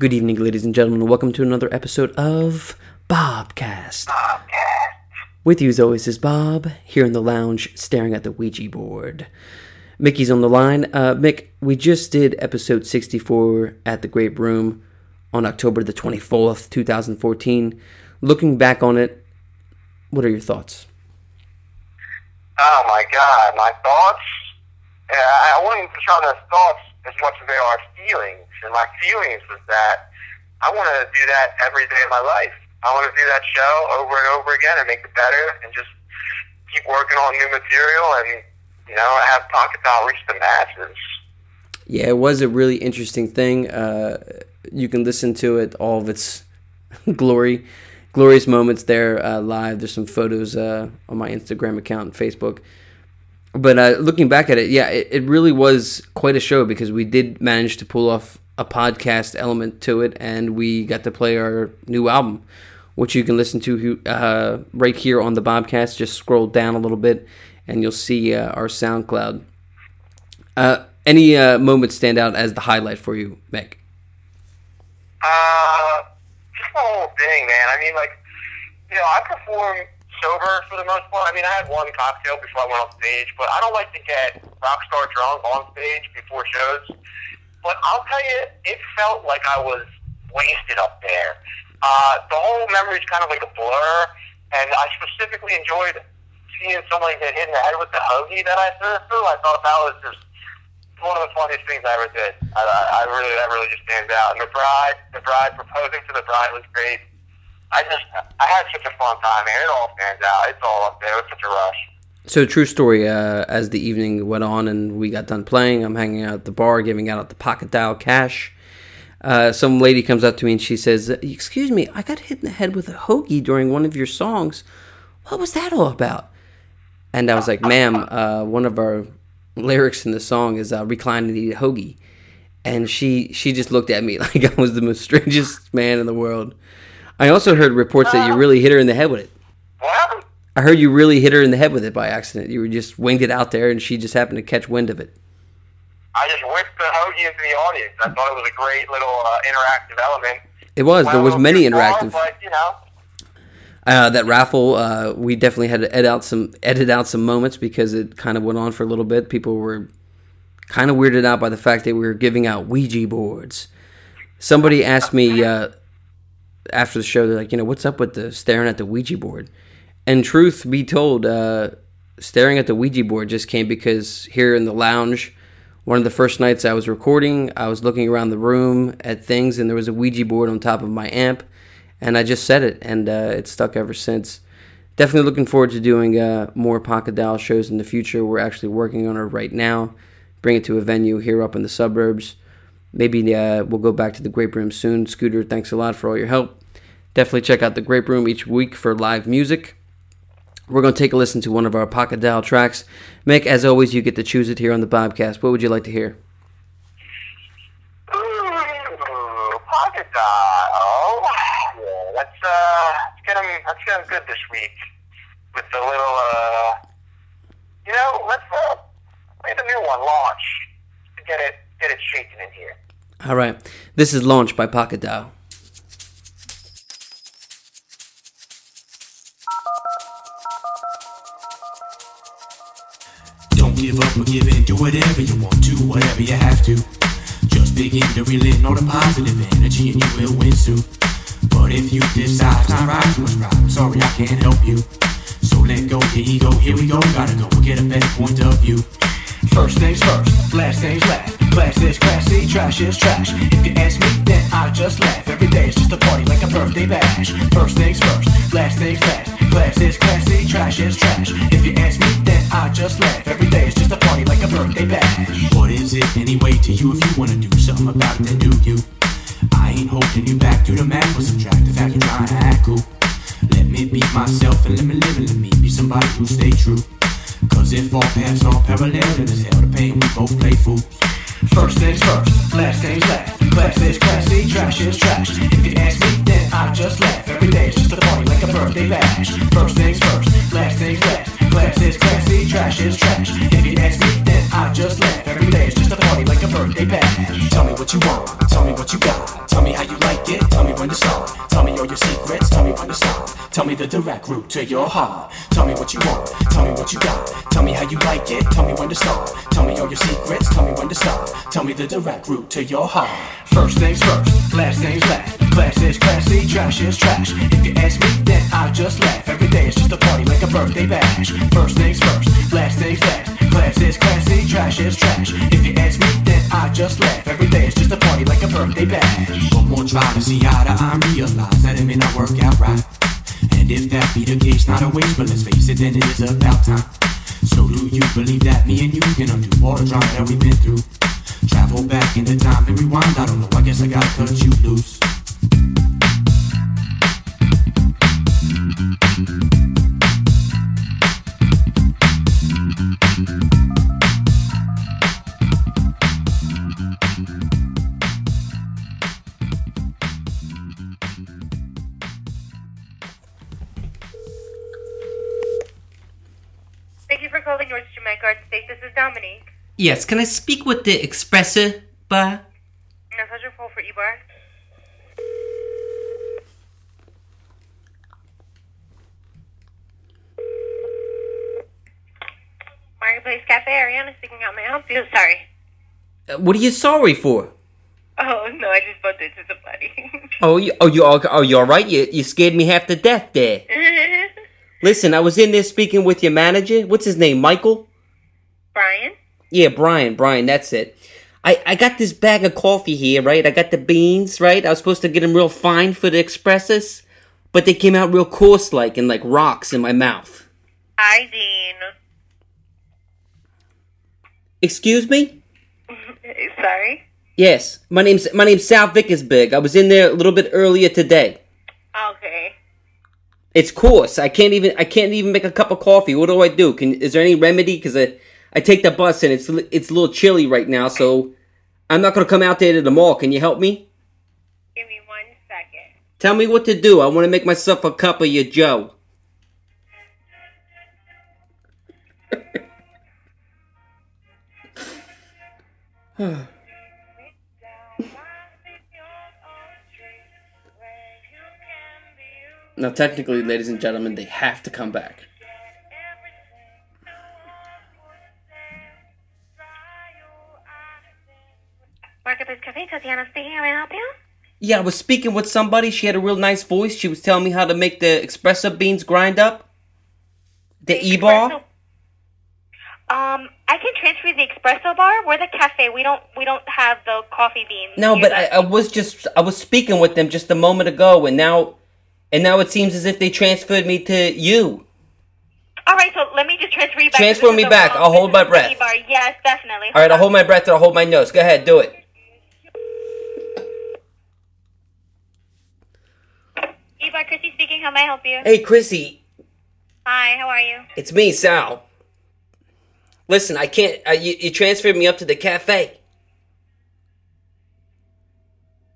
Good evening, ladies and gentlemen, welcome to another episode of Bobcast. Bobcast. With you, as always, is Bob, here in the lounge, staring at the Ouija board. Mickey's on the line. Uh, Mick, we just did episode 64 at the Grape Room on October the 24th, 2014. Looking back on it, what are your thoughts? Oh my God, my thoughts. Yeah, I wouldn't even count as thoughts as much as they are feelings. And my feelings was that I want to do that every day of my life. I want to do that show over and over again and make it better and just keep working on new material and you know have Pocket Dial reach the masses. Yeah, it was a really interesting thing. Uh, you can listen to it, all of its glory, glorious moments there uh, live. There's some photos uh, on my Instagram account and Facebook. But uh, looking back at it, yeah, it, it really was quite a show because we did manage to pull off a podcast element to it, and we got to play our new album, which you can listen to uh, right here on the Bobcast. Just scroll down a little bit, and you'll see uh, our SoundCloud. Uh, any uh, moments stand out as the highlight for you, Meg? Uh, just the whole thing, man. I mean, like, you know, I perform sober for the most part. I mean, I had one cocktail before I went on stage, but I don't like to get rock star drunk on stage before shows. But I'll tell you, it felt like I was wasted up there. Uh, the whole memory is kind of like a blur, and I specifically enjoyed seeing somebody get hit in the head with the hoagie that I threw. I thought that was just one of the funniest things I ever did. I, I really, that really just stands out. And the bride, the bride proposing to the bride was great. I just, I had such a fun time, man. It all stands out. It's all up there. It was such a rush. So true story. Uh, as the evening went on and we got done playing, I'm hanging out at the bar, giving out the pocket dial cash. Uh, some lady comes up to me and she says, "Excuse me, I got hit in the head with a hoagie during one of your songs. What was that all about?" And I was like, "Ma'am, uh, one of our lyrics in the song is uh, reclining to eat a hoagie," and she she just looked at me like I was the most strangest man in the world. I also heard reports that you really hit her in the head with it. What? I heard you really hit her in the head with it by accident. You were just winged it out there, and she just happened to catch wind of it. I just whipped the hoagie into the audience. I thought it was a great little uh, interactive element. It was. There was many interactive. But, you know, Uh, that raffle, uh, we definitely had to edit out some edit out some moments because it kind of went on for a little bit. People were kind of weirded out by the fact that we were giving out Ouija boards. Somebody asked me uh, after the show, they're like, you know, what's up with the staring at the Ouija board? And truth be told, uh, staring at the Ouija board just came because here in the lounge, one of the first nights I was recording, I was looking around the room at things, and there was a Ouija board on top of my amp, and I just said it, and uh, it's stuck ever since. Definitely looking forward to doing uh, more Pocket Dial shows in the future. We're actually working on it right now. Bring it to a venue here up in the suburbs. Maybe uh, we'll go back to the Grape Room soon. Scooter, thanks a lot for all your help. Definitely check out the Grape Room each week for live music. We're going to take a listen to one of our Pocket Dial tracks. Mick, as always, you get to choose it here on the Bobcast. What would you like to hear? Ooh, pocket dial. Yeah, let's uh, let's get 'em- let's get 'em good this week with the little uh, you know, let's uh, play the new one, launch, to get it get it shaking in here. All right. This is Launch by Pocket Dial. Give up or give in, do whatever you want to, whatever you have to. Just begin to reel all the positive energy and you will win soon. But if you decide not right, ride. I'm sorry, I can't help you. So let go your ego, here we go, gotta go get a better point of view. First things first, last things last. Class is classy, trash is trash. If you ask me, then I just laugh. Every day is just a party like a birthday bash. First things first, last things last. Class is classy, trash is trash. If you ask me, then I just laugh. Every day is just a party like a birthday bash. What is it anyway to you? If you wanna do something about it, do you? I ain't holding you back. Do the math or subtract the fact you're trying to act cool. Let me be myself and let me live and let me be somebody who stay true. Cause if all paths are parallel, then it's hell to pay we both play fools. First things first, last things last. Class is classy, trash is trash. If you ask me, then I just laugh. Every day is just a party like a birthday bash. First things first, last things last. Class is classy, trash is trash. If you ask me, then I just laugh. Every day is just a party like a birthday bash. Tell me what you want, tell me what you got. Tell me how you understand. Tell me when to start. Tell me all your secrets, tell me when to stop. Tell me the direct route to your heart. Tell me what you want. Tell me what you got. Tell me how you like it. Tell me when to start. Tell me all your secrets. Tell me when to stop. Tell me the direct route to your heart. First things first. Last things last. Class is classy. Trash is trash. If you ask me, then I just laugh. Every day is just a party like a birthday bash. First things first. Last things last. Class is classy. Trash is trash. If you ask me, then I just laugh. Every day is just a party like a birthday bash. One more try to see eye to eye. Realize that it may not work out right. And if that be the case, not a waste, but let's face it, then it is about time. So do you believe that me and you can undo all the drama that we've been through? Travel back in the time and rewind. I don't know, I guess I gotta cut you loose. Yes, can I speak with the expressor bar? Message such a for E-Bar. Marketplace Cafe, Ariana speaking. May I help you? Sorry. Uh, What are you sorry for? Oh, no, I just bumped into somebody. Oh, you, oh, you, all- oh, you all right? You, you scared me half to death there. Listen, I was in there speaking with your manager. What's his name? Michael? Brian? Yeah, Brian. Brian, that's it. I, I got this bag of coffee here, right? I got the beans, right? I was supposed to get them real fine for the expresses, but they came out real coarse like and like rocks in my mouth. Hi, Dean. Excuse me? Sorry? Yes, my name's my name's Sal Vickersberg. I was in there a little bit earlier today. Okay. It's coarse. I can't even I can't even make a cup of coffee. What do I do? Can is there any remedy? Because I I take the bus and it's it's a little chilly right now, so I'm not gonna come out there to the mall. Can you help me? Give me one second. Tell me what to do. I want to make myself a cup of your Joe. Now, technically, ladies and gentlemen, they have to come back. Marketplace Cafe, Tatiana speaking. How may I help you? Yeah, I was speaking with somebody. She had a real nice voice. She was telling me how to make the espresso beans grind up. The e bar. Um, I can transfer the espresso bar. We're the cafe. We don't we don't have the coffee beans. No, but I, I was just I was speaking with them just a moment ago, and now, and now it seems as if they transferred me to you. All right, so let me just transfer you back. Transfer me back. wrong- I'll hold my breath. Yes, definitely. All right, I'll hold my breath and I'll hold my nose. Go ahead, do it. E-bar, Chrissy speaking. How may I help you? Hey, Chrissy, Hi, how are you? it's me, Sal. Listen, I can't. Uh, you, you transferred me up to the cafe.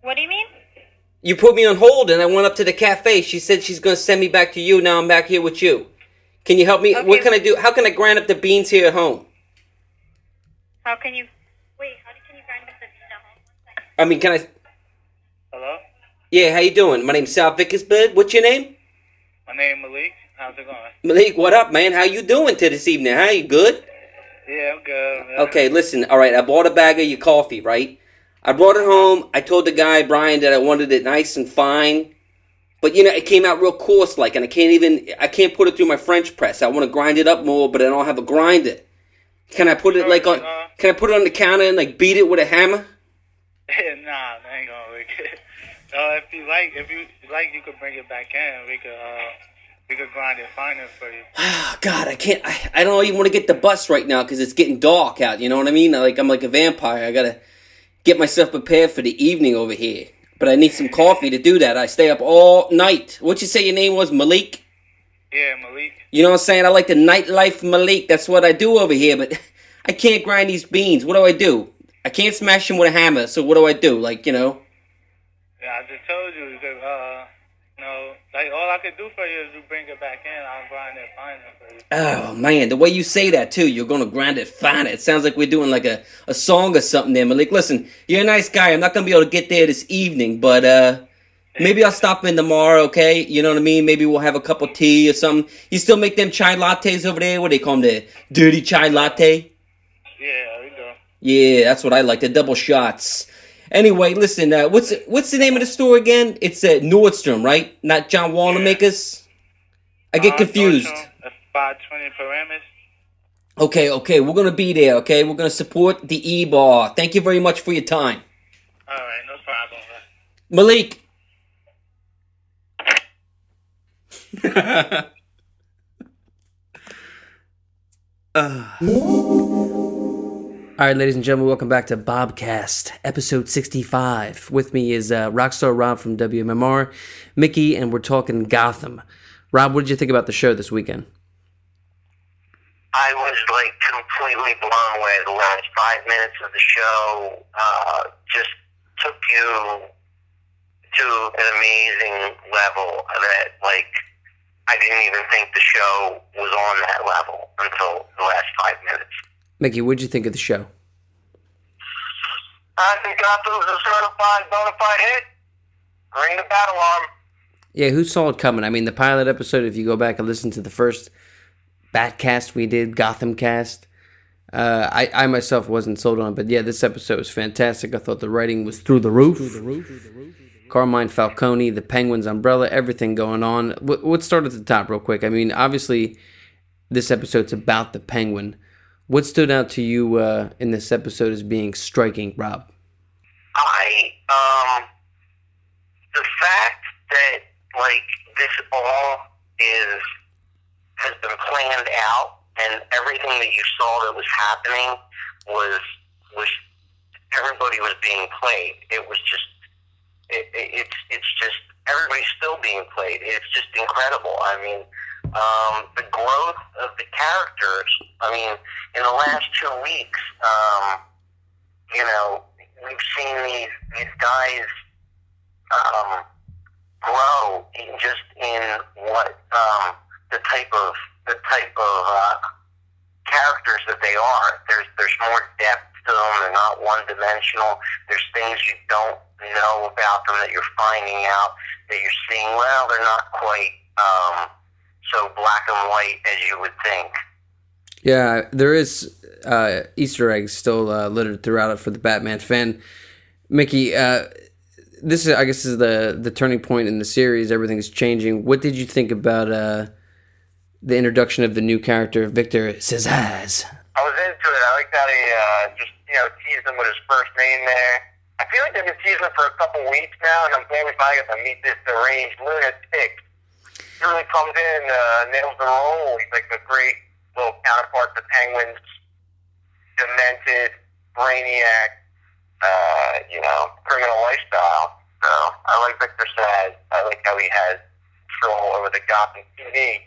What do you mean? You put me on hold, and I went up to the cafe. She said she's gonna send me back to you. Now I'm back here with you. Can you help me? What can I do? How can I grind up the beans here at home? How can you? Wait, how can you grind up the beans at home? I mean, can I? Yeah, how you doing? My name's Sal Vickersberg. What's your name? my name Malik. How's it going? Malik, what up, man? How you doing to this evening? How you good? Yeah, I'm good. man. Okay, listen. All right, I bought a bag of your coffee, right? I brought it home. I told the guy Brian that I wanted it nice and fine, but you know it came out real coarse, like, and I can't even I can't put it through my French press. I want to grind it up more, but I don't have a grinder. Can I put it like on? Can I put it on the counter and like beat it with a hammer? nah, I ain't gonna make it. Uh, if you like, if you like, you could bring it back in. We could, uh, we could grind it finer for you. Ah, God, I can't. I, I don't even want to get the bus right now because it's getting dark out. You know what I mean? Like I'm like a vampire. I gotta get myself prepared for the evening over here. But I need some coffee to do that. I stay up all night. What you say your name was Malik? Yeah, Malik. You know what I'm saying? I like the nightlife Malik. That's what I do over here. But I can't grind these beans. What do I do? I can't smash them with a hammer. So what do I do? Like you know? Yeah, I just told you. uh, you know, like all I could do for you is you bring it back in. I'll grind it finer for you. Oh man, the way you say that too, you're gonna grind it fine. It sounds like we're doing like a, a song or something there, Malik. Listen, you're a nice guy. I'm not gonna be able to get there this evening, but uh Maybe I'll stop in tomorrow, okay? You know what I mean? Maybe we'll have a cup of tea or something. You still make them chai lattes over there? What do they call them? The dirty chai latte? Yeah, we do. Yeah, that's what I like. The double shots. Anyway, listen. Uh, what's what's the name of the store again? It's uh, Nordstrom, right? Not John Wanamaker's. I get Uh, confused. That's five twenty parameters. Okay, okay, we're gonna be there. Okay, we're gonna support the E Bar. Thank you very much for your time, All right, no problem. Malik. All right, ladies and gentlemen, welcome back to Bobcast, episode 65. With me is uh, Rockstar Rob from WMMR, Mickey, and we're talking Gotham. Rob, what did you think about the show this weekend? I was like completely blown away. The last five minutes of the show uh, just took you to an amazing level that, like, I didn't even think the show was on that level until the last five minutes. Mickey, what did you think of the show? I think Gotham's a certified bona fide hit. Ring the battle alarm. Yeah, who saw it coming? I mean, the pilot episode, if you go back and listen to the first Batcast we did, Gotham cast, uh, I, I myself wasn't sold on it, but yeah, this episode was fantastic. I thought the writing was through the roof. Carmine Falcone, the Penguins umbrella, everything going on. What- Let's start at the top real quick. I mean, obviously, this episode's about the Penguin. What stood out to you uh, in this episode as being striking, Rob? I um the fact that like this all is has been planned out and everything that you saw that was happening was was everybody was being played. It was just it, it, it's it's just everybody's still being played. It's just incredible. I mean, um, the growth of the characters. I mean, in the last two weeks, um, you know, we've seen these these guys um, grow in just in what um, the type of the type of uh, characters that they are. There's there's more depth to them. They're not one dimensional. There's things you don't know about them that you're finding out that you're seeing. Well, they're not quite um, so black and white as you would think. Yeah, there is uh, Easter eggs still uh, littered throughout it for the Batman fan. Mickey, uh, this is I guess is the the turning point in the series. Everything's changing. What did you think about uh, the introduction of the new character Victor Zsasz? I was into it. I like that he uh, just you know teased him with his first name there. I feel like they've been teasing him for a couple weeks now, and I'm glad we finally got to meet this deranged lunatic. Really comes in, uh, nails the role. He's like a great little counterpart to Penguin's demented brainiac, uh, you know, criminal lifestyle. So I like Victor Zsasz. I like how he has control over the Gotham TV.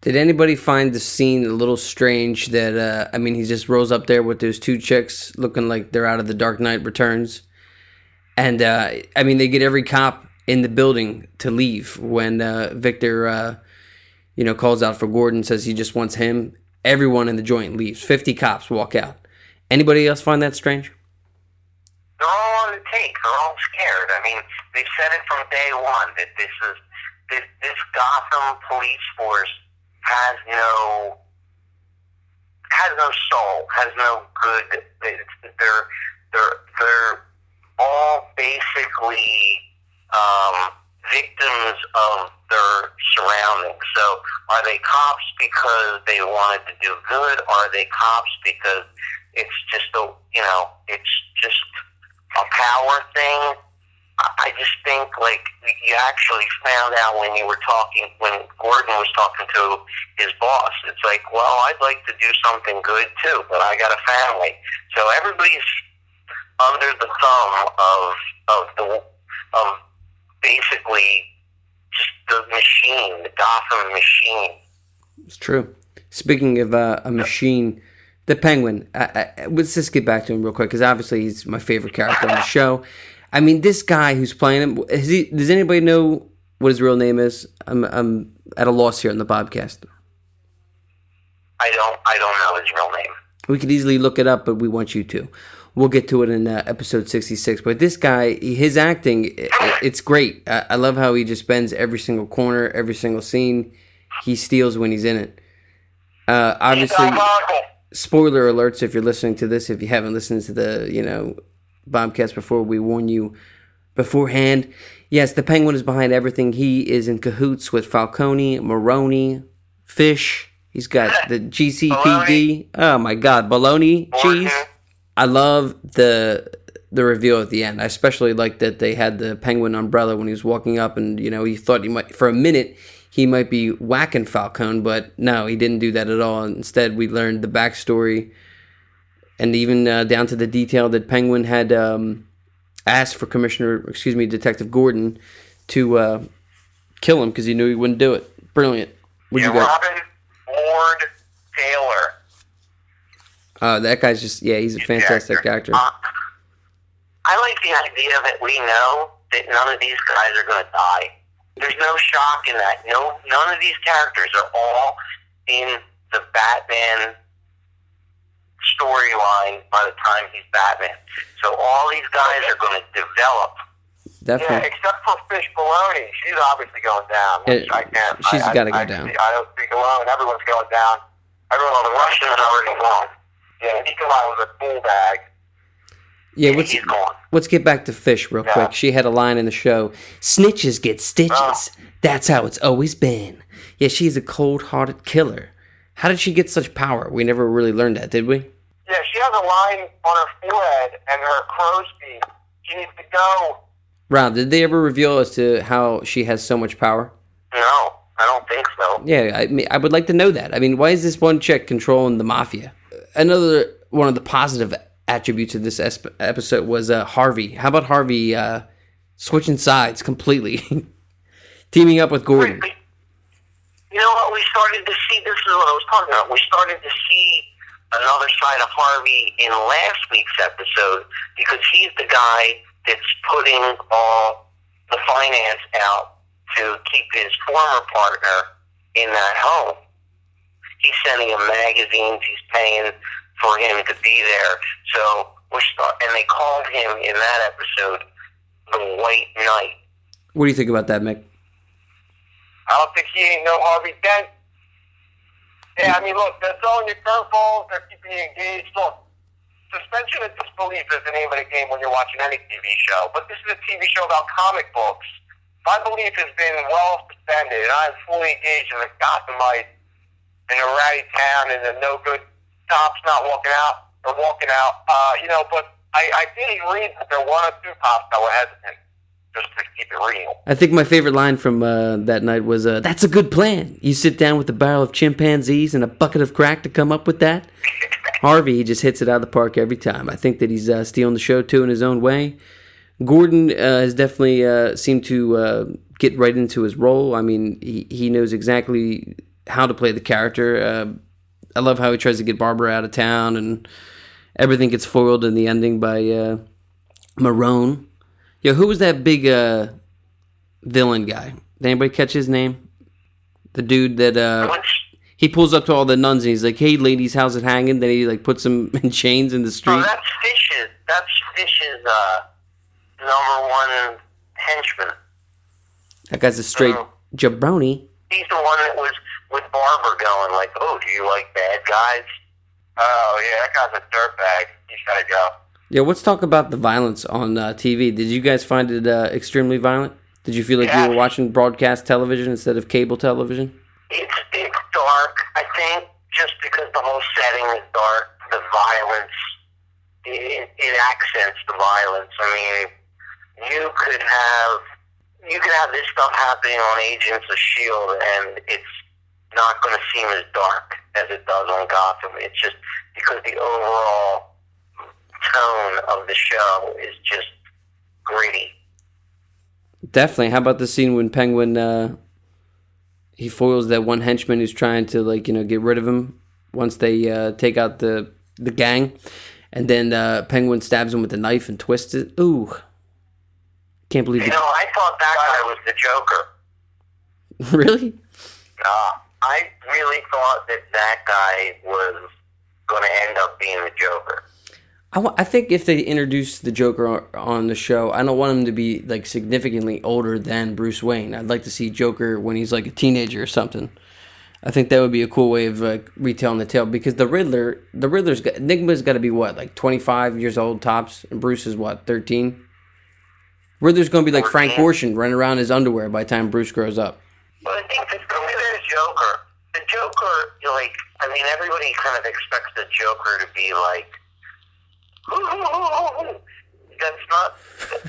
Did anybody find the scene a little strange? That uh, I mean, he just rolls up there with those two chicks looking like they're out of the Dark Knight Returns, and uh, I mean, they get every cop in the building to leave when uh, Victor, uh, you know, calls out for Gordon, says he just wants him. Everyone in the joint leaves. Fifty cops walk out. Anybody else find that strange? they're all on the take. They're all scared. I mean, they've said it from day one that this is this this Gotham police force has no has no soul, has no good. They're they're they're all basically um, victims of their surroundings. So, are they cops because they wanted to do good? Are they cops because it's just a you know it's just a power thing? I just think like you actually found out when you were talking when Gordon was talking to his boss. It's like, well, I'd like to do something good too, but I got a family. So everybody's under the thumb of of the of basically just the machine, the Gotham machine. It's true. Speaking of uh, a machine, the Penguin. I, I, let's just get back to him real quick because obviously he's my favorite character on the show. I mean, this guy who's playing him. Is he, does anybody know what his real name is? I'm, I'm at a loss here on the podcast. I don't I don't know his real name. We could easily look it up, but we want you to. We'll get to it in uh, episode 66. But this guy, his acting, it's great. I, I love how he just bends every single corner, every single scene. He steals when he's in it. Uh, obviously, spoiler alerts if you're listening to this. If you haven't listened to the, you know, Bobcast before, we warn you beforehand. Yes, the Penguin is behind everything. He is in cahoots with Falcone, Maroni, Fish. He's got the GCPD. Oh my God, bologna cheese. I love the the reveal at the end. I especially like that they had the penguin umbrella when he was walking up, and you know he thought he might for a minute he might be whacking Falcone, but no, he didn't do that at all. Instead, we learned the backstory, and even uh, down to the detail that Penguin had um, asked for Commissioner, excuse me, Detective Gordon to uh, kill him because he knew he wouldn't do it. Brilliant. What Yeah, you got? Robin Lord Taylor. Uh, that guy's just yeah, he's a fantastic actor. Uh, I like the idea that we know that none of these guys are going to die. There's no shock in that. No, none of these characters are all in the Batman storyline by the time he's Batman. So all these guys are going to develop. Definitely. except for Fish Baloney. She's obviously going down. which Yeah, I can't- she's I- gotta go I- I- down. I don't speak alone. Everyone's going down. Everyone, the Russians already won. Yeah, Nikolai was a fool bag. Yeah, let's let's get back to Fish real Yeah. quick. She had a line in the show: "Snitches get stitches. Oh. That's how it's always been." Yeah, she's a cold-hearted killer. How did she get such power? We never really learned that, did we? Yeah, she has a line on her forehead and her crow's feet. She needs to go. Rob, did they ever reveal as to how she has so much power? No, I don't think so. Yeah, I mean, I would like to know that. I mean, why is this one chick controlling the mafia? Another one of the positive attributes of this episode was uh, Harvey. How about Harvey uh, switching sides completely, teaming up with Gordon? You know what? We started to see. This is what I was talking about. We started to see another side of Harvey in last week's episode because he's the guy that's putting all the finance out to keep his former partner in that home. He's sending him magazines. He's paying for him to be there. So we start, and they called him in that episode the White Knight. What do you think about that, Mick? I don't think he ain't no Harvey Dent. Yeah, I mean, look, they're throwing you curveballs. They're keeping you engaged. Look, suspension of disbelief is the name of the game when you're watching any TV show. But this is a TV show about comic books. My belief has been well suspended, and I'm fully engaged in the Gothamite in a ratty town and the no good cops not walking out or walking out. Uh, you know, but I, I did read that there were one or two cops that were hesitant just to keep it real. I think my favorite line from uh, that night was, uh, "That's a good plan. You sit down with a barrel of chimpanzees and a bucket of crack to come up with that." Harvey, he just hits it out of the park every time. I think that he's uh, stealing the show too in his own way. Gordon uh, has definitely uh, seemed to uh, get right into his role. I mean, he, he knows exactly how to play the character. Uh, I love how he tries to get Barbara out of town, and everything gets foiled in the ending by uh, Marone. Yo, who was that big uh, villain guy? Did anybody catch his name? The dude that uh, he pulls up to all the nuns and he's like, "Hey, ladies, how's it hanging?" Then he like puts them in chains in the Oh, street. that's Fish's. That's Fish's uh, number one henchman. That guy's a straight Oh. jabroni. He's the one that was with Barbara going like, "Oh, do you like bad guys?" Oh yeah, that guy's a dirtbag. He's gotta go. Yeah, let's talk about the violence on uh, TV. Did you guys find it uh, extremely violent? Did you feel like Yeah. you were watching broadcast television instead of cable television? It's it's dark. I think just because the whole setting is dark, the violence it, it accents the violence. I mean, you could have you could have this stuff happening on Agents of Shield, and it's not going to seem as dark as it does on Gotham. It's just because the overall tone of the show is just gritty. Definitely. How about the scene when Penguin uh, he foils that one henchman who's trying to like you know get rid of him once they uh, take out the the gang, and then uh, Penguin stabs him with a knife and twists it. Ooh, can't believe You it. know, I thought that guy was the Joker. really? Uh, I really thought that that guy was going to end up being the Joker. I, I think if they introduce the Joker on the show, I don't want him to be like significantly older than Bruce Wayne. I'd like to see Joker when he's like a teenager or something. I think that would be a cool way of like retelling the tale because the Riddler, the Riddler's got, Enigma's got to be what like twenty five years old tops, and Bruce is what thirteen. Riddler's gonna be like Frank 14. Gorshin running around in his underwear by the time Bruce grows up. But I think the, the way there's Joker, the Joker, like, I mean, everybody kind of expects the Joker to be like, that's not,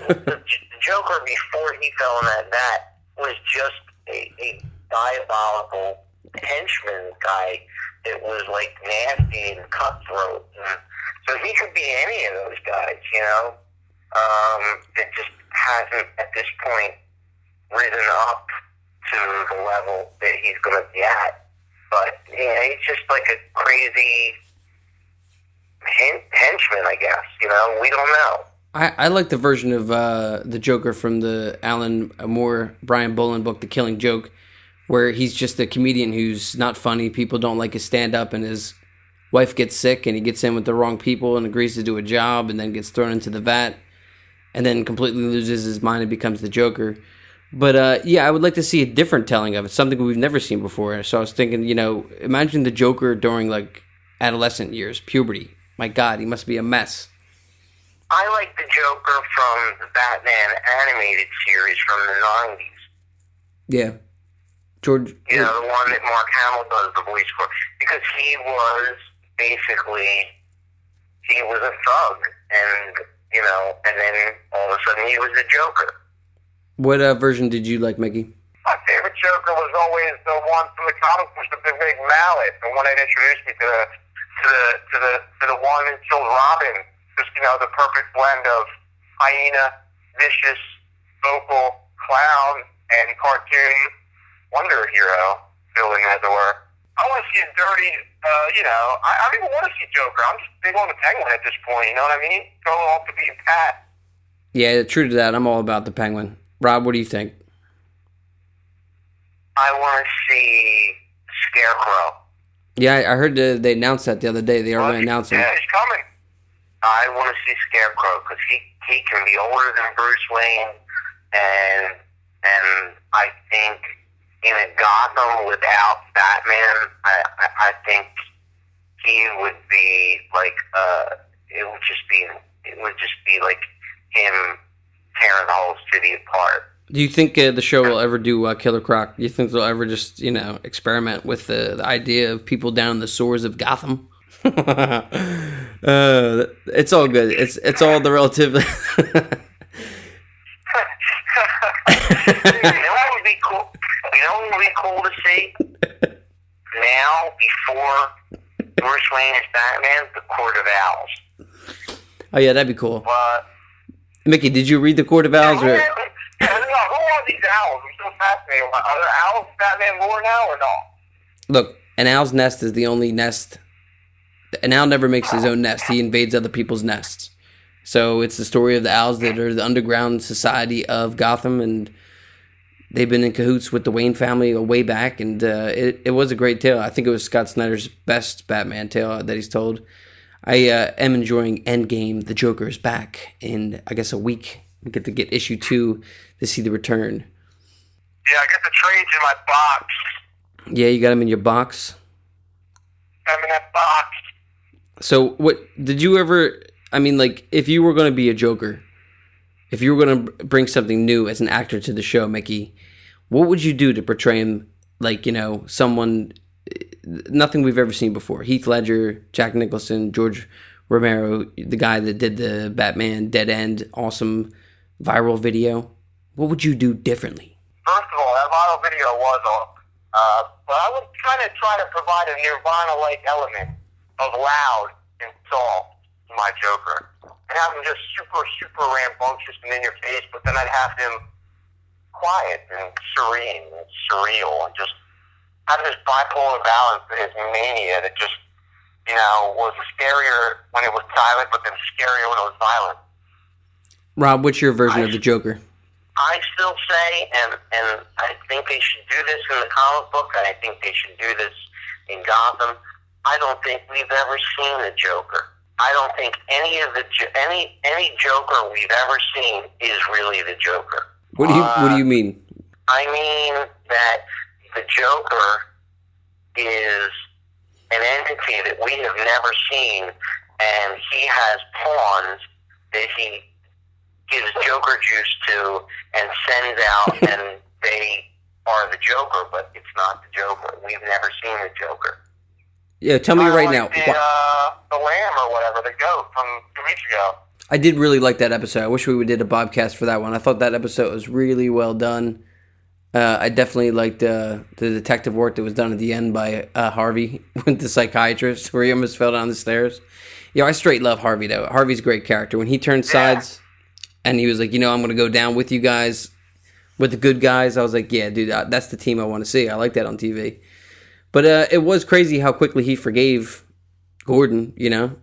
the, the, Joker before he fell in that net was just a, a diabolical henchman guy that was like nasty and cutthroat. And so he could be any of those guys, you know, um, that just hasn't at this point risen up to the level that he's going to be at. But yeah, he's just like a crazy hen- henchman, I guess. You know, we don't know. I, I like the version of uh, the Joker from the Alan Moore Brian Bolland book, The Killing Joke, where he's just a comedian who's not funny. People don't like his stand up, and his wife gets sick, and he gets in with the wrong people and agrees to do a job, and then gets thrown into the vat, and then completely loses his mind and becomes the Joker. But uh, yeah, I would like to see a different telling of it, something we've never seen before. So I was thinking, you know, imagine the Joker during like adolescent years, puberty. My God, he must be a mess. I like the Joker from the Batman animated series from the 90s. Yeah, George. You know, the one that Mark Hamill does the voice for. Because he was basically, he was a thug. And, you know, and then all of a sudden he was the Joker. What uh, version did you like, Mickey? My favorite Joker was always the one from the comic books, the big, big mallet, the one that introduced me to the to the to the to the one that killed Robin. Just you know, the perfect blend of hyena, vicious, vocal, clown, and cartoon wonder hero filling as it were. I want to see a dirty, uh, you know, I, I don't even want to see Joker. I'm just big on the Penguin at this point. You know what I mean? Go off the beaten path. Yeah, true to that. I'm all about the Penguin. Rob, what do you think? I want to see Scarecrow. Yeah, I heard they announced that the other day. They are going to announce him. Yeah, he's coming. I want to see Scarecrow because he he can be older than Bruce Wayne, and and I think in a Gotham without Batman, I I, I think he would be like uh, it would just be it would just be like him tearing the whole city apart. Do you think uh, the show will ever do uh, Killer Croc? Do you think they'll ever just, you know, experiment with the, the idea of people down in the sewers of Gotham? uh, it's all good. It's it's all the relative. you know what would be cool? You know what would be cool to see? Now, before Bruce Wayne is Batman, the Court of Owls. oh yeah, that'd be cool. But Mickey, did you read the Court of Owls? who, Or, yeah, who are these owls? I'm so fascinated. Are there owls in Batman lore now or not? look, an owl's nest is the only nest. An owl never makes his own nest. He invades other people's nests. So it's the story of the owls that are the underground society of Gotham, and they've been in cahoots with the Wayne family a way back. And uh, it it was a great tale. I think it was Scott Snyder's best Batman tale that he's told. I uh, am enjoying Endgame. The Joker is back in I guess a week. We get to get issue two to see the return. Yeah, I got the trades in my box. Yeah, you got him in your box. I'm in that box. So what did you ever I mean like if you were going to be a Joker, if you were going to bring something new as an actor to the show, Mickey, what would you do to portray him like, you know, someone nothing we've ever seen before. Heath Ledger, Jack Nicholson, George Romero, the guy that did the Batman Dead End awesome viral video. What would you do differently? First of all, that viral video was off. Uh, but I was kind of trying to provide a Nirvana-like element of loud and soft to my Joker. And have him just super, super rambunctious and in your face, but then I'd have him quiet and serene and surreal and just have this bipolar balance his mania that just, you know, was scarier when it was silent, but then scarier when it was violent. Rob, what's your version of the Joker? I still say, and and I think they should do this in the comic book, and I think they should do this in Gotham. I don't think we've ever seen the Joker. I don't think any of the any any Joker we've ever seen is really the Joker. What do you What do uh, you mean? I mean that the Joker is an entity that we have never seen, and he has pawns that he gives Joker juice to and sends out, and they are the Joker, but it's not the Joker. We've never seen the Joker. Yeah, tell me right now. The, uh, the lamb or whatever, the goat from two weeks ago. I did really like that episode. I wish we would did a bobcast for that one. I thought that episode was really well done. Uh, I definitely liked uh, the detective work that was done at the end by uh, Harvey with the psychiatrist, where he almost fell down the stairs. Yeah, I straight love Harvey though. Harvey's a great character. When he turned sides, and he was like, you know, I'm going to go down with you guys, with the good guys. I was like, yeah, dude, that's the team I want to see. I like that on TV. But uh, it was crazy how quickly he forgave Gordon. You know,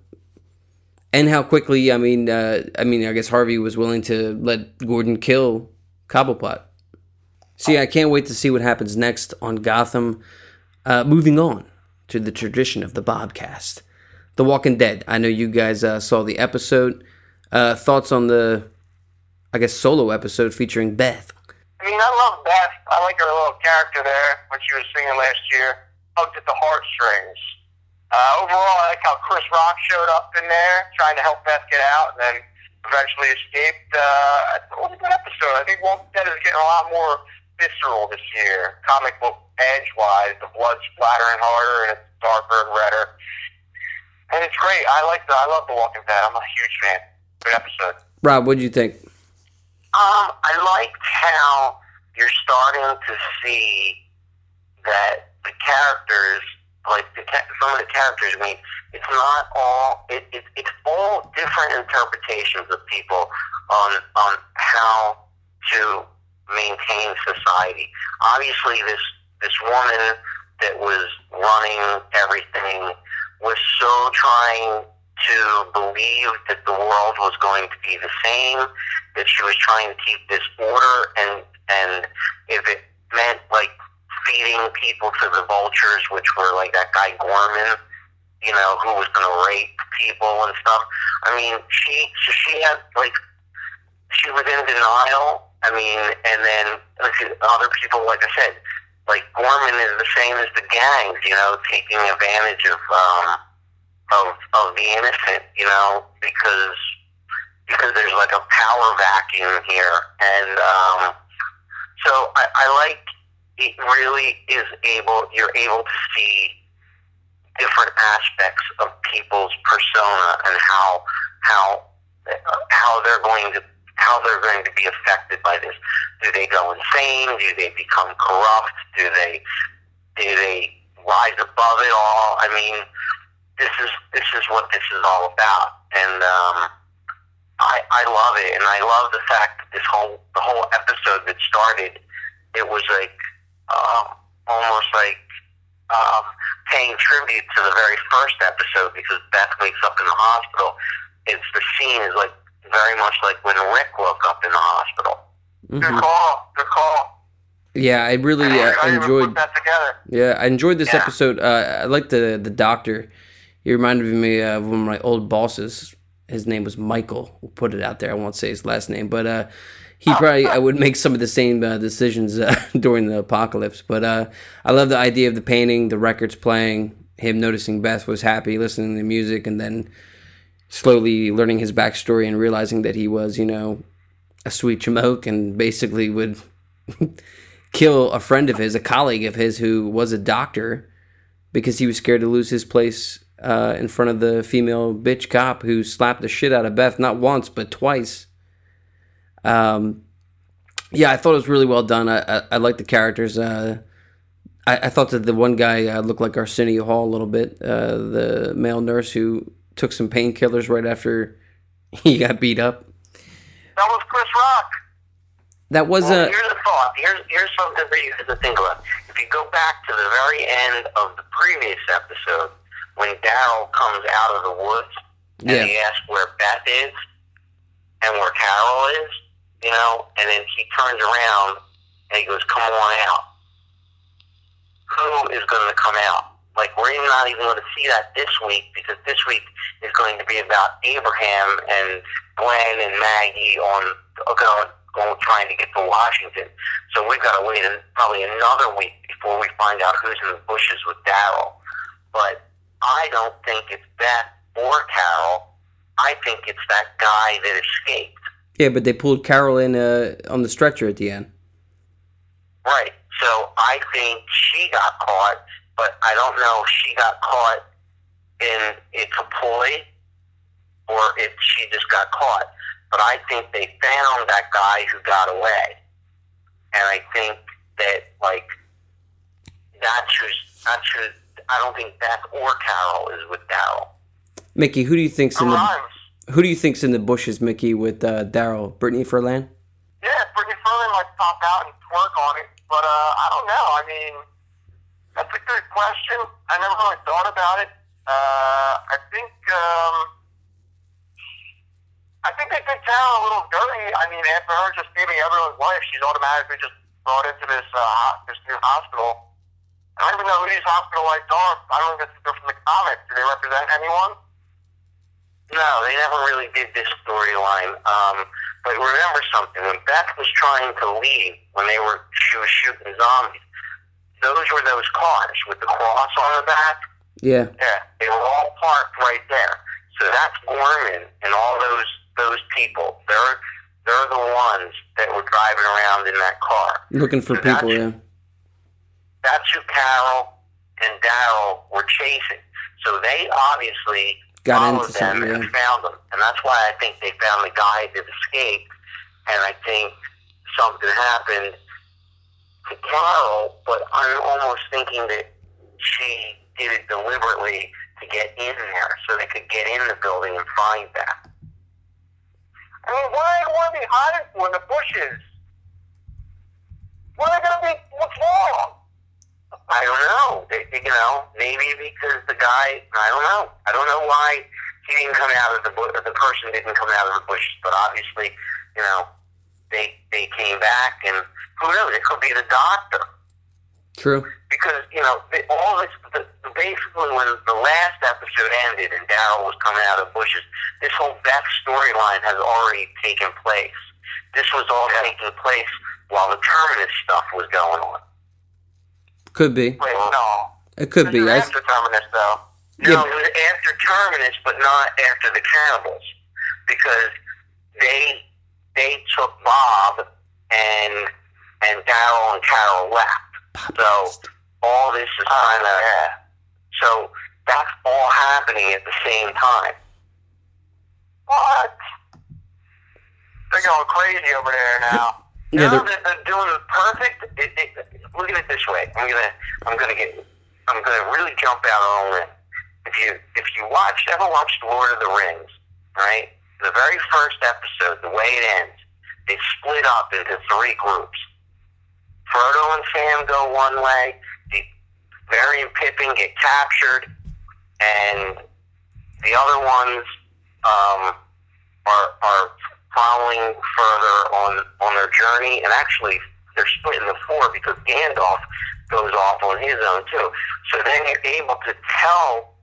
and how quickly I mean, uh, I mean, I guess Harvey was willing to let Gordon kill Cobblepot. See, I can't wait to see what happens next on Gotham. Uh, moving on to the tradition of the Bobcast, The Walking Dead. I know you guys uh, saw the episode. Uh, thoughts on the, I guess, solo episode featuring Beth? I mean, I love Beth. I like her little character there when she was singing last year. Hugged at the heartstrings. Uh, overall, I like how Chris Rock showed up in there, trying to help Beth get out, and then eventually escaped. Uh, it was a good episode. I think Walking Dead is getting a lot more visceral this year, comic book edge-wise. The blood's splattering harder, and it's darker and redder. And it's great. I like the. I love The Walking Dead. I'm a huge fan. Good episode. Rob, what do you think? Um, I liked how you're starting to see that the characters, like the some of the characters, I mean, it's not all. It, it it's all different interpretations of people on on how to maintain society. Obviously, this this woman that was running everything was so trying to believe that the world was going to be the same, that she was trying to keep this order, and and if it meant like feeding people to the vultures, which were like that guy Gorman, you know, who was going to rape people and stuff. I mean, she so she had like she was in denial. I mean, and then let's other people, like I said, like Gorman is the same as the gangs, you know, taking advantage of um, of of the innocent, you know, because because there's like a power vacuum here, and um, so I, I like it. Really, is able you're able to see different aspects of people's persona and how how how they're going to how they're going to be affected by this. Do they go insane? Do they become corrupt? Do they do they rise above it all? I mean, this is this is what this is all about, and um, I I love it, and I love the fact that this whole the whole episode that started, it was like uh, almost like um, paying tribute to the very first episode because Beth wakes up in the hospital. It's the scene is like very much like when Rick woke up in the hospital. Good call. Good call. Yeah, I really I uh, enjoyed. that together. Yeah, I enjoyed this Yeah. episode. Uh, I liked the the doctor. He reminded me of one of my old bosses. His name was Michael. We'll put it out there. I won't say his last name, but uh, he probably I would make some of the same uh, decisions uh, during the apocalypse. But uh, I love the idea of the painting, the records playing, him noticing Beth was happy, listening to the music, and then slowly learning his backstory and realizing that he was, you know, a sweet chamoke and basically would kill a friend of his, a colleague of his who was a doctor because he was scared to lose his place uh, in front of the female bitch cop who slapped the shit out of Beth not once but twice. Um, yeah, I thought it was really well done. I I, I like the characters. Uh, I, I thought that the one guy uh, looked like Arsenio Hall a little bit. Uh, the male nurse who took some painkillers right after he got beat up. That was Chris Rock. That was Well, a here's a thought. Here's here's something for you to think about. If you go back to the very end of the previous episode, when Daryl comes out of the woods and Yeah. he asks where Beth is and where Carol is, you know, and then he turns around and he goes, "Come on out." Who is going to come out? Like we're even not even going to see that this week because this week is going to be about Abraham and Glenn and Maggie on going, going trying to get to Washington. So we've got to wait probably another week before we find out who's in the bushes with Daryl. But I don't think it's Beth or Carol. I think it's that guy that escaped. Yeah, but they pulled Carol in uh, on the stretcher at the end. Right. So I think she got caught, but I don't know if she got caught in it's a ploy or if she just got caught. But I think they found that guy who got away. And I think that like that's who's that's who I don't think Beth or Carol is with Daryl. Mickey, who do you think's in the who do you think's in the bushes, Mickey, with uh, Daryl, Brittany Furlan? Yeah, Brittany Furlan might pop out and twerk on it, but uh, I don't know. I mean, that's a good question. I never really thought about it. Uh, I think um, I think they did Carol a little dirty. I mean, after her just saving everyone's life, she's automatically just brought into this uh, this new hospital. I don't even know who these hospital lights are. I don't even think they're from the comics. Do they represent anyone? No, they never really did this storyline. Um, but remember something: when Beth was trying to leave, when they were she was shooting zombies, those were those cars with the cross on the back. Yeah. Yeah, they were all parked right there. So that's Gorman and all those those people. They're they're the ones that were driving around in that car. Looking for So that's- people, yeah. That's who Carol and Daryl were chasing. So they obviously Got followed into them something, and yeah. found them, and that's why I think they found the guy that escaped. And I think something happened to Carol, but I'm almost thinking that she did it deliberately to get in there, so they could get in the building and find that. I mean, why are they hiding for in the bushes? What are they gonna be? What's wrong? I don't know. They, you know, maybe because the guy. I don't know. I don't know why he didn't come out of the bu- the person didn't come out of the bushes. But obviously, you know, they they came back, and who knows? It could be the doctor True. because you know the, all this. The, the, basically, when the last episode ended and Daryl was coming out of the bushes, this whole Beth storyline has already taken place. This was all taking place while the Terminus stuff was going on. Could be. Wait, no. It could be. This is I, after Terminus, though. No, but- it was after Terminus, but not after the cannibals, because they they took Bob and and Daryl and Carol left. So all this is kind of yeah. So that's all happening at the same time. What? They're going crazy over there now. Yeah, now they're- they're doing the perfect. It, it, look at it this way. I'm gonna, I'm gonna get, I'm gonna really jump out on a limb. If you, if you watch, ever watched Lord of the Rings, right? The very first episode, the way it ends, they split up into three groups. Frodo and Sam go one way. The Merry and Pippin get captured, and the other ones um, are are following further on on their journey. And actually, they're split into four because Gandalf goes off on his own too. So then you're able to tell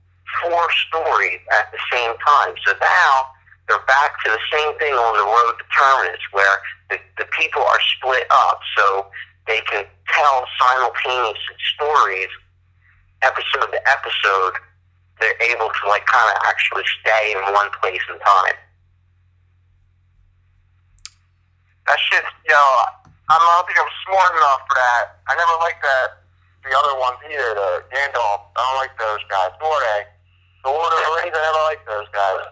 four stories at the same time. So now they're back to the same thing on the road to Terminus, where the, the people are split up, so they can tell simultaneous stories, episode to episode. They're able to like kind of actually stay in one place in time. That shit, yo, I don't think I'm smart enough for that. I never liked that. The other ones either, the Gandalf. I don't like those guys. They. The Lord of the Rings, I never liked those guys.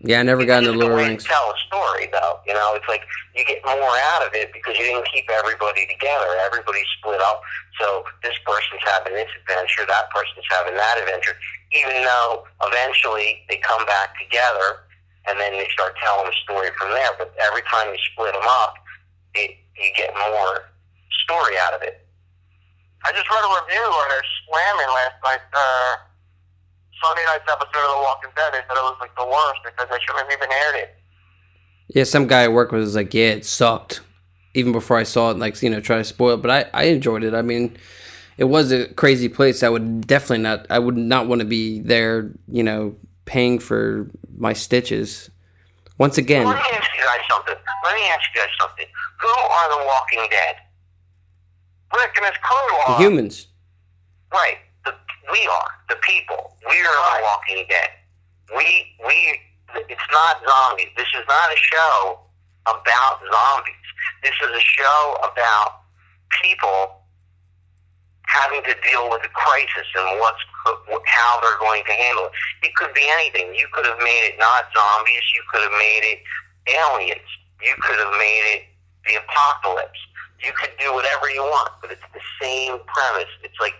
Yeah, I never got into It's just Lord a of the Rings. to tell a story, though. You know, it's like you get more out of it because you didn't keep everybody together. Everybody's split up. So this person's having this adventure, that person's having that adventure. Even though eventually they come back together and then they start telling the story from there. But every time you split them up, it, you get more story out of it. I just read a review where they're slamming last night. Uh, Sunday night's episode of The Walking Dead. They said it was like the worst because they shouldn't have even aired it. Yeah, some guy at work was like, "Yeah, it sucked." Even before I saw it, like you know, try to spoil it, but I I enjoyed it. I mean, it was a crazy place. I would definitely not. I would not want to be there. You know, paying for my stitches. Once again, Let me ask you guys something. Let me ask you guys something. Who are the Walking Dead? Rick and his crew the are. humans. Right. We are the people. We are the Walking Dead. We we. It's not zombies. This is not a show about zombies. This is a show about people having to deal with a crisis and what's how they're going to handle it. It could be anything. You could have made it not zombies. You could have made it aliens. You could have made it the apocalypse. You could do whatever you want, but it's the same premise. It's like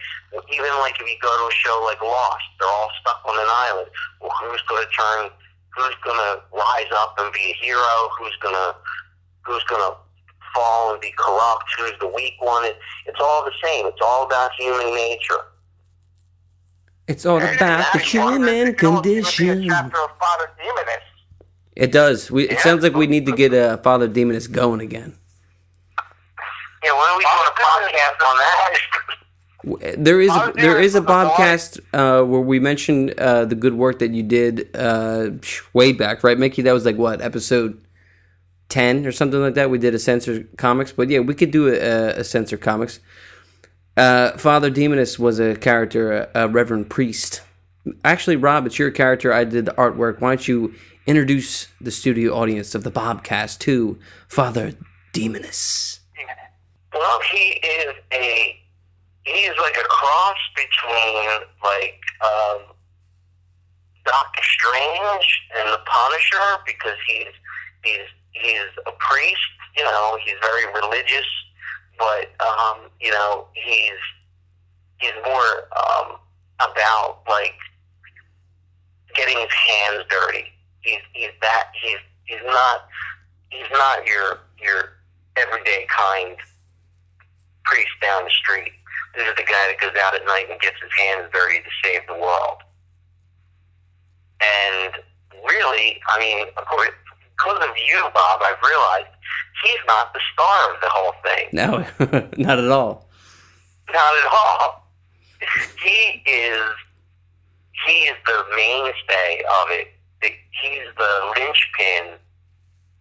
even like if you go to a show like Lost, they're all stuck on an island. Well, who's going to turn? Who's going to rise up and be a hero? Who's going to who's going to fall and be corrupt? Who's the weak one? It, it's all the same. It's all about human nature. It's all about the human condition. Chapter of Father Demoness. It does. We, it sounds like we need to get uh, Father Demonist going again. Yeah, when are we doing a podcast on that? There is Father there is a Demonist was podcast uh, where we mentioned uh, the good work that you did uh, way back, right, Mickey? That was like what episode ten or something like that. We did a censor comics, but yeah, we could do a, a censor comics. Uh, Father Demonist was a character, a, a Reverend Priest. Actually, Rob, it's your character. I did the artwork. Why don't you introduce the studio audience of the Bobcast to Father Demonist? Well, he is a he is like a cross between like um, Doctor Strange and the Punisher because he's he's he's a priest. You know, he's very religious, but um, you know he's he's more um, about like getting his hands dirty. He's he's that he's he's not he's not your your everyday kind priest down the street. This is the guy that goes out at night and gets his hands dirty to save the world. And really, I mean, of course, because of you, Bob, I've realized he's not the star of the whole thing. No, not at all. Not at all. He is he is the mainstay of it. He's the linchpin.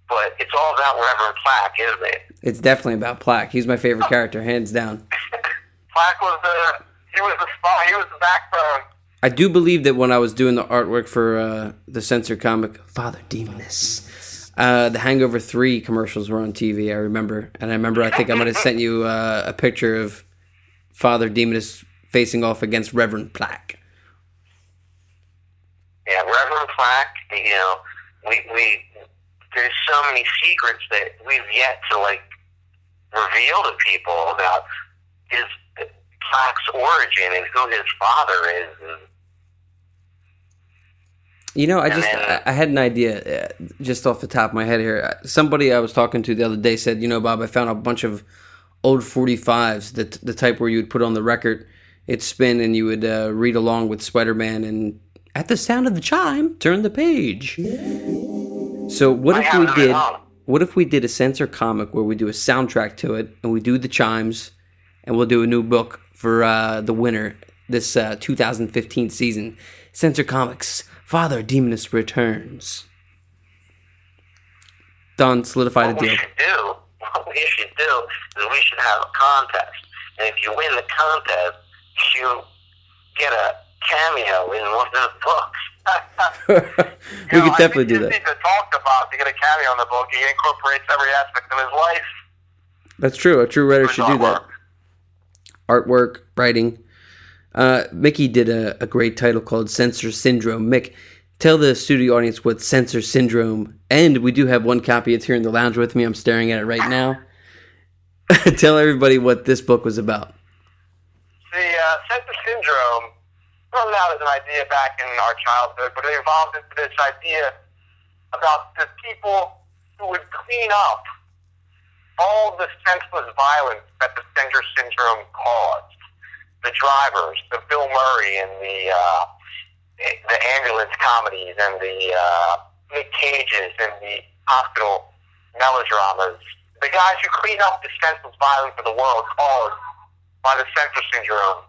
But it's all about Reverend Plaque, isn't it? It's definitely about Plaque. He's my favorite character, hands down. Plaque was the he was the spine, he was the backbone. I do believe that when I was doing the artwork for uh, the censor comic Father Demoness, uh, the Hangover Three commercials were on TV. I remember, and I remember I think I might have sent you uh, a picture of Father Demoness facing off against Reverend Plaque. Yeah, Reverend Plaque, you know, we we there's so many secrets that we've yet to like reveal to people about his Plaque's origin and who his father is. You know, I just then- I, I had an idea uh, just off the top of my head here. Somebody I was talking to the other day said, you know, Bob, I found a bunch of old 45s, the the type where you would put on the record, it'd spin, and you would uh, read along with Spider Man, and at the sound of the chime, turn the page. So what I if we did? What if we did a censor comic where we do a soundtrack to it, and we do the chimes, and we'll do a new book for uh, the winner this uh, 2015 season. Censor Comics, Father Demonist returns. Done. Solidified a what we deal. should do, what we should do, is we should have a contest, and if you win the contest, you get a cameo in one of the books. we could definitely do that. to talk about to get a cameo in the book. He incorporates every aspect of his life. That's true. A true writer should do that. artwork. Writing. Uh, Mickey did a, a great title called Censor Syndrome. Mick, tell the studio audience what Censor Syndrome, and we do have one copy. It's here in the lounge with me. I'm staring at it right now. tell everybody what this book was about. The uh, Center Syndrome started out as an idea back in our childhood, but it evolved into this idea about the people who would clean up all the senseless violence that the Center Syndrome caused. The drivers, the Bill Murray and the uh, the ambulance comedies and the uh, Nick Cages and the hospital melodramas. The guys who clean up the senseless violence of the world caused by the Central Syndrome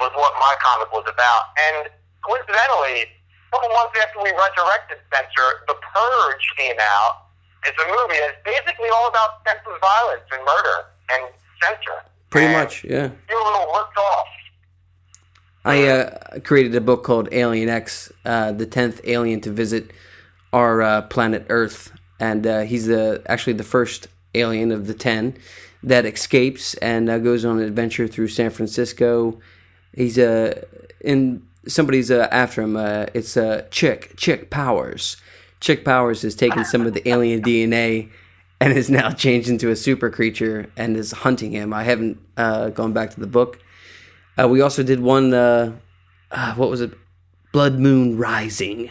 was what my comic was about. And coincidentally, a couple months after we resurrected Spencer, The Purge came out. It's a movie that's basically all about senseless violence and murder and censor. Pretty And much, yeah. You're a little ripped off. I uh, created a book called Alien X, uh, the tenth alien to visit our uh, planet Earth, and uh, he's the actually the first alien of the ten that escapes and uh, goes on an adventure through San Francisco. He's uh, in somebody's uh, after him. Uh, it's uh, Chick Chick Powers. Chick Powers has taken some of the alien DNA and is now changed into a super creature and is hunting him. I haven't uh, gone back to the book. Uh, we also did one. Uh, uh, what was it? Blood Moon Rising,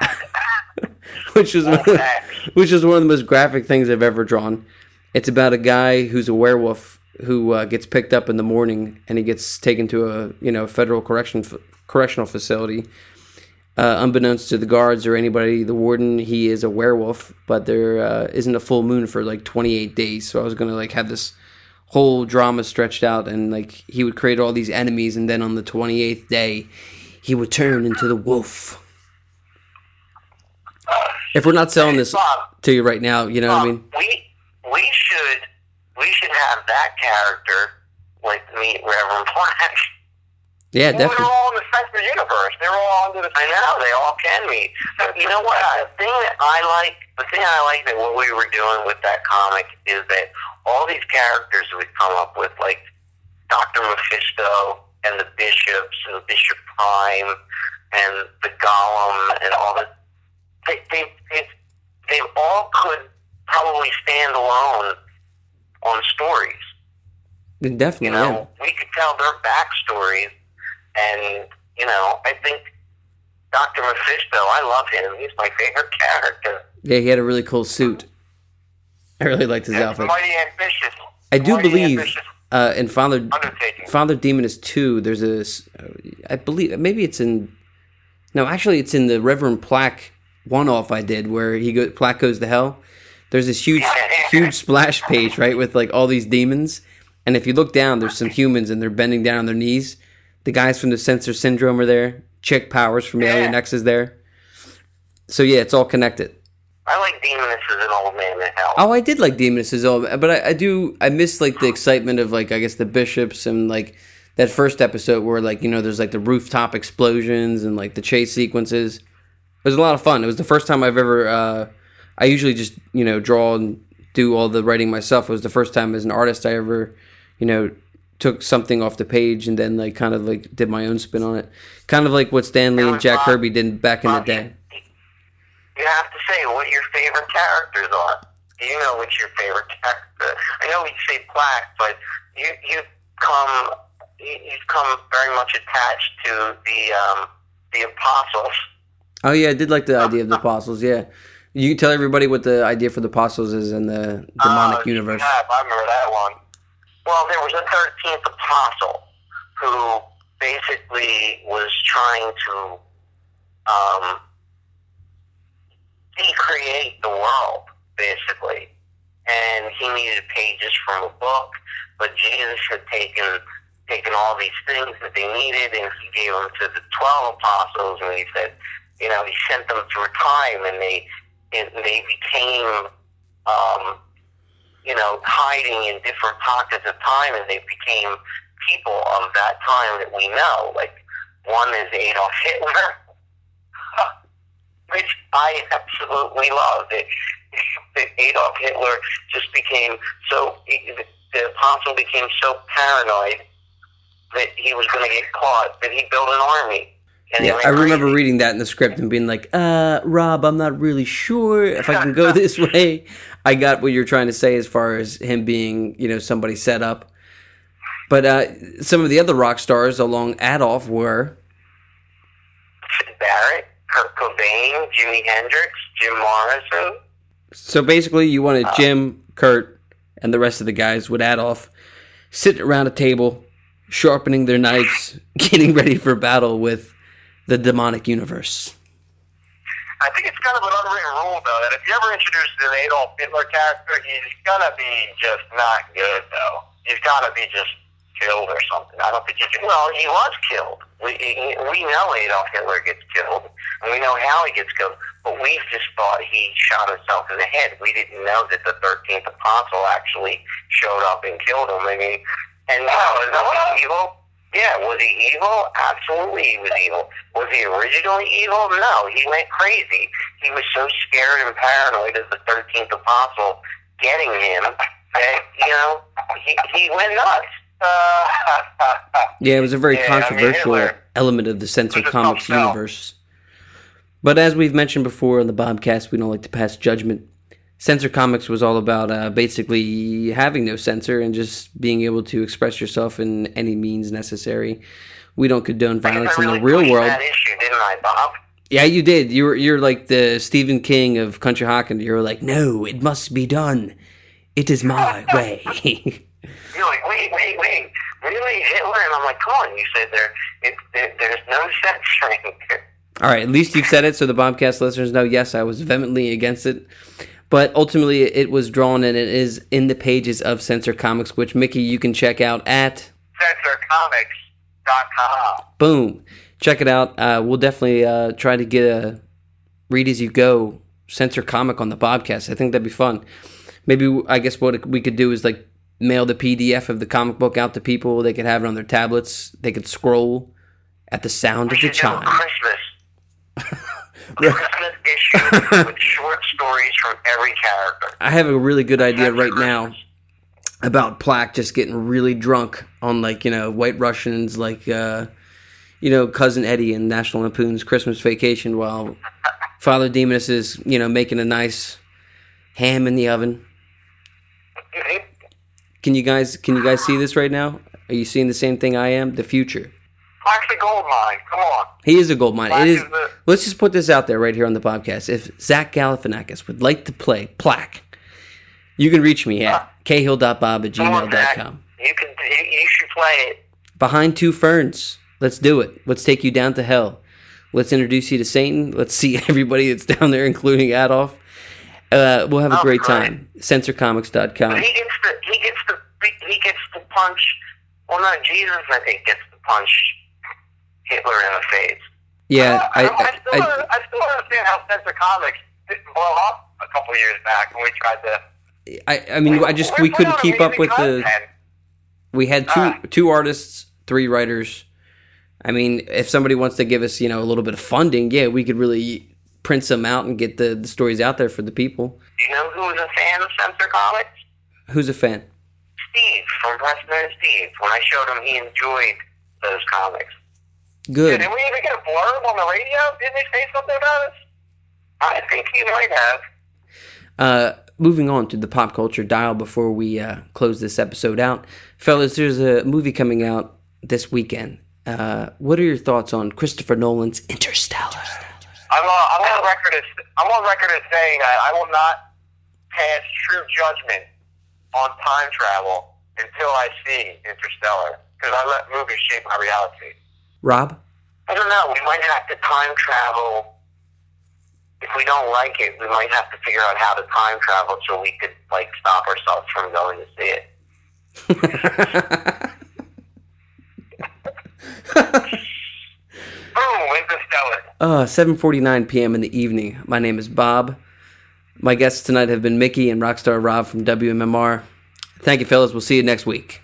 which was the, which is one of the most graphic things I've ever drawn. It's about a guy who's a werewolf who uh, gets picked up in the morning and he gets taken to a you know federal correction correctional facility. Uh, unbeknownst to the guards or anybody, the warden, he is a werewolf, but there uh, not a full moon for like 28 days. So I was gonna like have this whole drama stretched out, and like he would create all these enemies, and then on the 28th day, he would turn into the wolf. If we're not selling this to you right now, you know what I mean? we we should we should have that character like meet Reverend Black. Yeah, Well, they're all in the Spencer universe. They're all under the. I know they all can meet. But you know what? The thing that I like, the thing I like that what we were doing with that comic is that all these characters we've come up with, like Doctor Mephisto and the bishops and Bishop Prime and the Golem and all the, they they they, they all could probably stand alone on stories. Definitely, You yeah. know, we could tell their backstories, and you know, I think Doctor Mephisto. I love him. He's my favorite character. Yeah, he had a really cool suit. I really liked his And outfit. mighty ambitious. I do mighty believe ambitious uh, in Father undertaking. Father Demoness two. There's a, s- I believe maybe it's in. No, actually, it's in the Reverend Plaque one off I did where he go Plaque goes to hell. There's this huge huge splash page right with like all these demons, and if you look down, there's some humans and they're bending down on their knees. The guys from the Censor Syndrome are there. Chick Powers from Alien X is there. So yeah, it's all connected. I like Demoness as an old man in hell. Oh, I did like Demoness as well, but I, I do I miss like the excitement of like I guess the bishops and like that first episode where like you know there's like the rooftop explosions and like the chase sequences. It was a lot of fun. It was the first time I've ever. Uh, I usually just you know draw and do all the writing myself. It was the first time as an artist I ever you know took something off the page and then like kind of like did my own spin on it. Kind of like what Stan Lee and Jack Kirby did back in the day. You have to say what your favorite characters are. You know which your favorite character. I know we say Black, but you you come you, you've come very much attached to the um, the apostles. Oh yeah, I did like the idea of the apostles. Yeah, you can tell everybody what the idea for the apostles is in the demonic Uh, universe. yeah, I remember that one. Well, there was a thirteenth apostle who basically was trying to um, recreate the world, basically, and he needed pages from a book. But Jesus had taken taken all these things that they needed, and he gave them to the twelve apostles, and he said, you know, he sent them through time, and they and they became. Um, you know, hiding in different pockets of time, and they became people of that time that we know. Like one is Adolf Hitler, which I absolutely love. That that Adolf Hitler just became so the apostle became so paranoid that he was going to get caught that he built an army. Yeah, I remember crazy. reading that in the script and being like, "Uh, Rob, I'm not really sure if I can go this way." I got what you're trying to say as far as him being, you know, somebody set up. But uh, some of the other rock stars along Adolf were Syd Barrett, Kurt Cobain, Jimi Hendrix, Jim Morrison. So basically, you wanted Jim, Kurt, and the rest of the guys with Adolf sitting around a table, sharpening their knives, getting ready for battle with the demonic universe. I think it's kind of an unwritten rule, though, that if you ever introduce an Adolf Hitler character, he's gonna be just not good, though. He's gotta be just killed or something. I don't think he. Well, he was killed. We we know Adolf Hitler gets killed, and we know how he gets killed. But we just thought he shot himself in the head. We didn't know that the thirteenth apostle actually showed up and killed him. I mean, and now was he evil? Yeah, was he evil? Absolutely, he was evil. Was he originally evil? No, he went crazy. He was so scared and paranoid of the thirteenth apostle getting him that you know he he went nuts. Uh, Yeah, it was a very Yeah, I mean, controversial Hitler element of the Censor Comics universe. But as we've mentioned before on the Bobcast, we don't like to pass judgment. Censor Comics was all about uh, basically having no censor and just being able to express yourself in any means necessary. We don't condone violence in the real world. That issue, didn't I, Bob? Yeah, you did. You're you're like the Stephen King of country hock, and you're like, no, it must be done. It is my way. You're like, wait, wait, wait, really, Hitler? And I'm like, come on, you said there, it, there there's no censoring. All right, at least you've said it, so the Bobcast listeners know. Yes, I was vehemently against it, but ultimately it was drawn and it is in the pages of Censor Comics, which Mickey you can check out at CensorComics.com. boom. Check it out. Uh, we'll definitely uh, try to get a read as you go Censor comic on the Bobcast. I think that'd be fun. Maybe I guess what we could do is like mail the PDF of the comic book out to people. They could have it on their tablets. They could scroll at the sound of the We do a chime. Christmas. Christmas issue with short stories from every character. I have a really good idea right now about Plaque just getting really drunk on like you know White Russians, like uh, you know cousin Eddie in National Lampoon's Christmas Vacation, while Father Demoness is you know making a nice ham in the oven. Can you guys can you guys see this right now? Are you seeing the same thing I am? The future. Plaque's a gold mine. Come on. He is a gold mine. It is. is the- Let's just put this out there right here on the podcast. If Zach Galifianakis would like to play Plaque, you can reach me at cahill.bob at Come on, Zach. gmail.com. You can. You, you should play it. Behind two ferns. Let's do it. Let's take you down to hell. Let's introduce you to Satan. Let's see everybody that's down there, including Adolf. Uh, we'll have a Oh, great great. time. Censorcomics.com. He gets the. He gets the. He gets the punch. Well, no, Jesus, I think, gets the punch Hitler in the face. Yeah, I, I, I, still, I, don't, I still understand how Censor Comics didn't blow up a couple years back when we tried to. I, I mean, I just we couldn't keep up with the. We had two Ah. two artists, three writers. I mean, if somebody wants to give us, you know, a little bit of funding, yeah, we could really print some out and get the, the stories out there for the people. You know who was a fan of Censor Comics? Who's a fan? Steve from Preston and Steve. When I showed him, he enjoyed those comics. Good. Did we even get a blurb on the radio? Didn't they say something about us? I think he might have. Uh, moving on to the pop culture dial before we uh, close this episode out, fellas. There's a movie coming out this weekend. Uh, what are your thoughts on Christopher Nolan's Interstellar? I'm on, I'm on record as I'm on record as saying that I will not pass true judgment on time travel until I see Interstellar because I let movies shape my reality. Rob? I don't know. We might have to time travel. If we don't like it, we might have to figure out how to time travel so we could like stop ourselves from going to see it. Boom, Interstellar. Uh, 7:49 p.m. in the evening. My name is Bob. My guests tonight have been Mickey and Rockstar Rob from WMMR. Thank you, fellas. We'll see you next week.